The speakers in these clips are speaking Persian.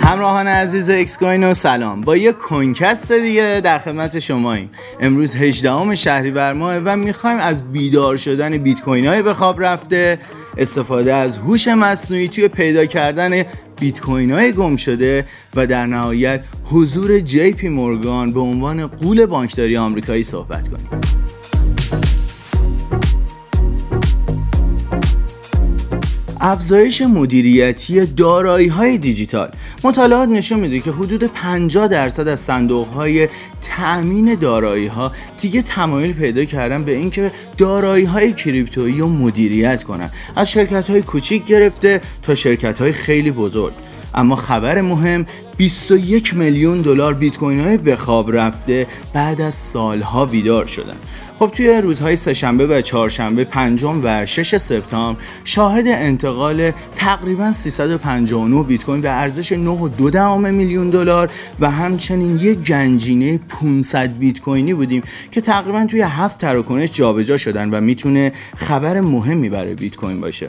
همراهان عزیز اکسکوینو سلام. با یه کوین کست دیگه در خدمت شماییم. امروز 18 شهریور ماه و می‌خوایم از بیدار شدن بیت کوین های به خواب رفته استفاده از هوش مصنوعی توی پیدا کردن بیت کوین های گم شده و در نهایت حضور JP Morgan به عنوان غول بانکداری آمریکایی صحبت کنیم. افزایش مدیریتی دارایی های دیجیتال. مطالعات نشون میده که حدود 50 درصد از صندوق های تأمین دارایی ها دیگه تمایل پیدا کردن به اینکه دارایی های کریپتویی رو مدیریت کنن. از شرکت های کوچیک گرفته تا شرکت های خیلی بزرگ. اما خبر مهم 21 میلیون دلار بیت کوین های به خواب رفته بعد از سالها بیدار شدن. خب توی روزهای سهشنبه و چهارشنبه پنجم و 6 سپتامبر شاهد انتقال تقریبا 359 بیت کوین به ارزش 9.2 میلیون دلار و همچنین یک گنجینه 500 بیت کوینی بودیم که تقریبا توی هفت تراکنش جابجا شدن و می‌تونه خبر مهمی برای بیت کوین باشه.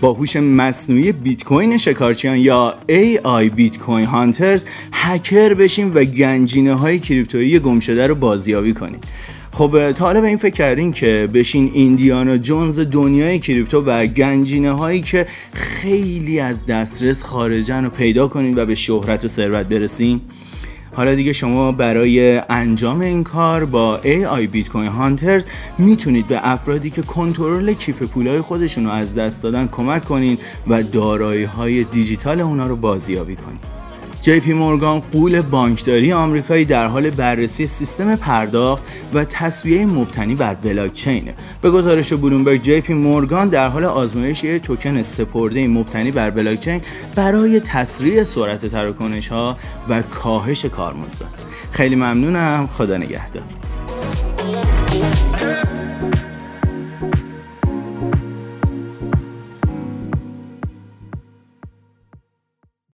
با هوش مصنوعی بیت کوین شکارچیان یا AI بیت کوین هانترز هکر بشیم و گنجینه های کریپتویی گم شده رو بازیابی کنیم. خب تا حالا به این فکر کردین که بشین ایندیانا جونز دنیای کریپتو و گنجینه هایی که خیلی از دسترس خارجن رو پیدا کنین و به شهرت و ثروت برسین؟ حالا دیگه شما برای انجام این کار با AI بیت کوین هانترز می‌تونید به افرادی که کنترل کیف پولای خودشون رو از دست دادن کمک کنین و دارایی های دیجیتال اونا رو بازیابی کنین. جی پی مورگان قول بانکداری آمریکایی در حال بررسی سیستم پرداخت و تصویه مبتنی بر بلاکچینه به گزارش بلومبرگ جی پی مورگان در حال آزمایش یک توکن سپرده مبتنی بر بلاکچین برای تسریع سرعت تراکنش ها و کاهش کارمزد است. خیلی ممنونم. خدا نگهدار.